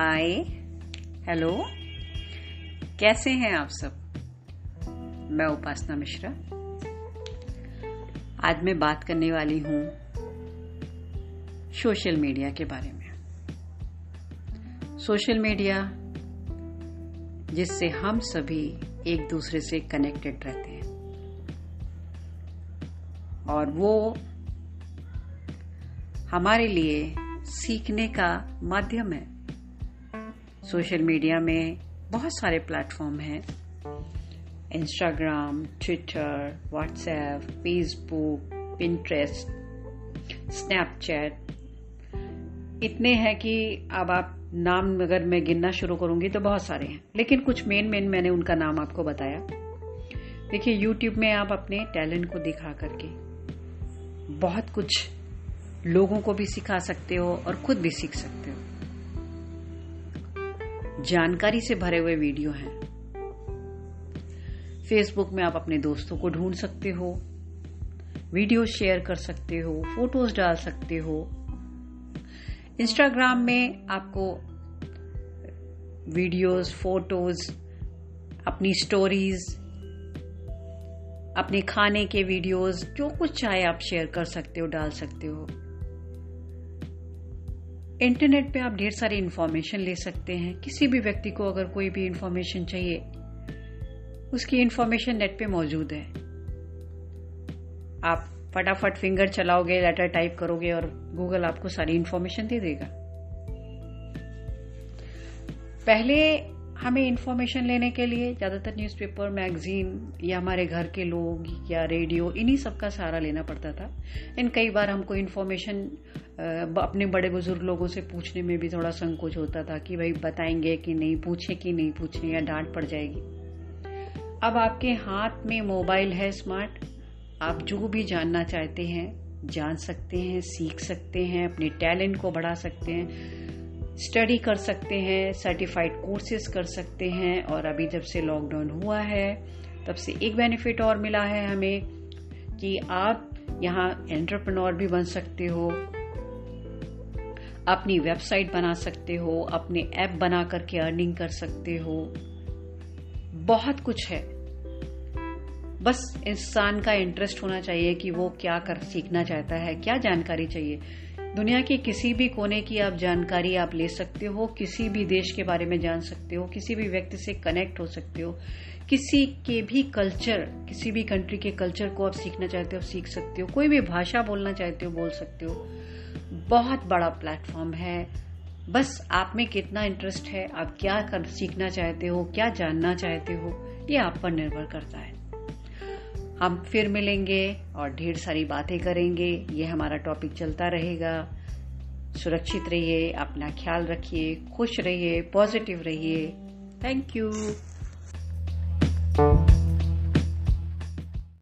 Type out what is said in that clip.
हाय, hello. कैसे हैं आप सब? मैं उपासना मिश्रा। आज मैं बात करने वाली हूँ सोशल मीडिया के बारे में। सोशल मीडिया, जिससे हम सभी एक दूसरे से कनेक्टेड रहते हैं। और वो हमारे लिए सीखने का माध्यम है। सोशल मीडिया में बहुत सारे प्लेटफॉर्म हैं। Instagram Twitter WhatsApp Facebook Pinterest Snapchat इतने हैं कि अब आप नाम अगर मैं गिनना शुरू करूँगी तो बहुत सारे हैं। लेकिन कुछ मेन मेन मैंने उनका नाम आपको बताया। देखिए यूट्यूब में आप अपने टैलेंट को दिखा करके बहुत कुछ लोगों को भी सिखा सकते हो और खुद भी सीख सकते हो। जानकारी से भरे हुए वीडियो हैं। फेसबुक में आप अपने दोस्तों को ढूंढ सकते हो, वीडियो शेयर कर सकते हो, फ़ोटोज़ डाल सकते हो। इंस्टाग्राम में आपको वीडियोस, फ़ोटोज़, अपनी स्टोरीज अपने खाने के वीडियोस, जो कुछ चाहे आप शेयर कर सकते हो, डाल सकते हो। इंटरनेट पे आप ढेर सारी इंफॉर्मेशन ले सकते हैं। किसी भी व्यक्ति को अगर कोई भी इंफॉर्मेशन चाहिए, उसकी इंफॉर्मेशन नेट पे मौजूद है। आप फटाफट फिंगर चलाओगे लेटर टाइप करोगे और गूगल आपको सारी इंफॉर्मेशन दे देगा। पहले हमें इंफॉर्मेशन लेने के लिए ज़्यादातर न्यूज़पेपर मैगजीन या हमारे घर के लोग या रेडियो इन्हीं सब का सहारा लेना पड़ता था। इन कई बार हमको इंफॉर्मेशन अपने बड़े बुज़ुर्ग लोगों से पूछने में भी थोड़ा संकोच होता था कि भाई बताएँगे कि नहीं, पूछे कि नहीं, पूछे या डांट पड़ जाएगी। अब आपके हाथ में मोबाइल है स्मार्ट, आप जो भी जानना चाहते हैं, जान सकते हैं, सीख सकते हैं, अपने टैलेंट को बढ़ा सकते हैं, स्टडी कर सकते हैं सर्टिफाइड कोर्सेज कर सकते हैं, और अभी जब से लॉकडाउन हुआ है, तब से एक बेनिफिट और मिला है हमें कि आप यहाँ एंटरप्रेन्योर भी बन सकते हो अपनी वेबसाइट बना सकते हो, अपने ऐप बना करके अर्निंग कर सकते हो। बहुत कुछ है। बस इंसान का इंटरेस्ट होना चाहिए कि वो क्या कर, सीखना चाहता है, क्या जानकारी चाहिए। दुनिया के किसी भी कोने की आप जानकारी आप ले सकते हो, किसी भी देश के बारे में जान सकते हो, किसी भी व्यक्ति से कनेक्ट हो सकते हो, किसी के भी कल्चर किसी भी कंट्री के कल्चर को आप सीखना चाहते हो सीख सकते हो, कोई भी भाषा बोलना चाहते हो, बोल सकते हो। बहुत बड़ा प्लेटफॉर्म है। बस आप में कितना इंटरेस्ट है, आप क्या कर, सीखना चाहते हो, क्या जानना चाहते हो, ये आप पर निर्भर करता है। हम फिर मिलेंगे और ढेर सारी बातें करेंगे। ये हमारा टॉपिक चलता रहेगा। सुरक्षित रहिए, अपना ख्याल रखिए, खुश रहिए पॉजिटिव रहिए। Thank you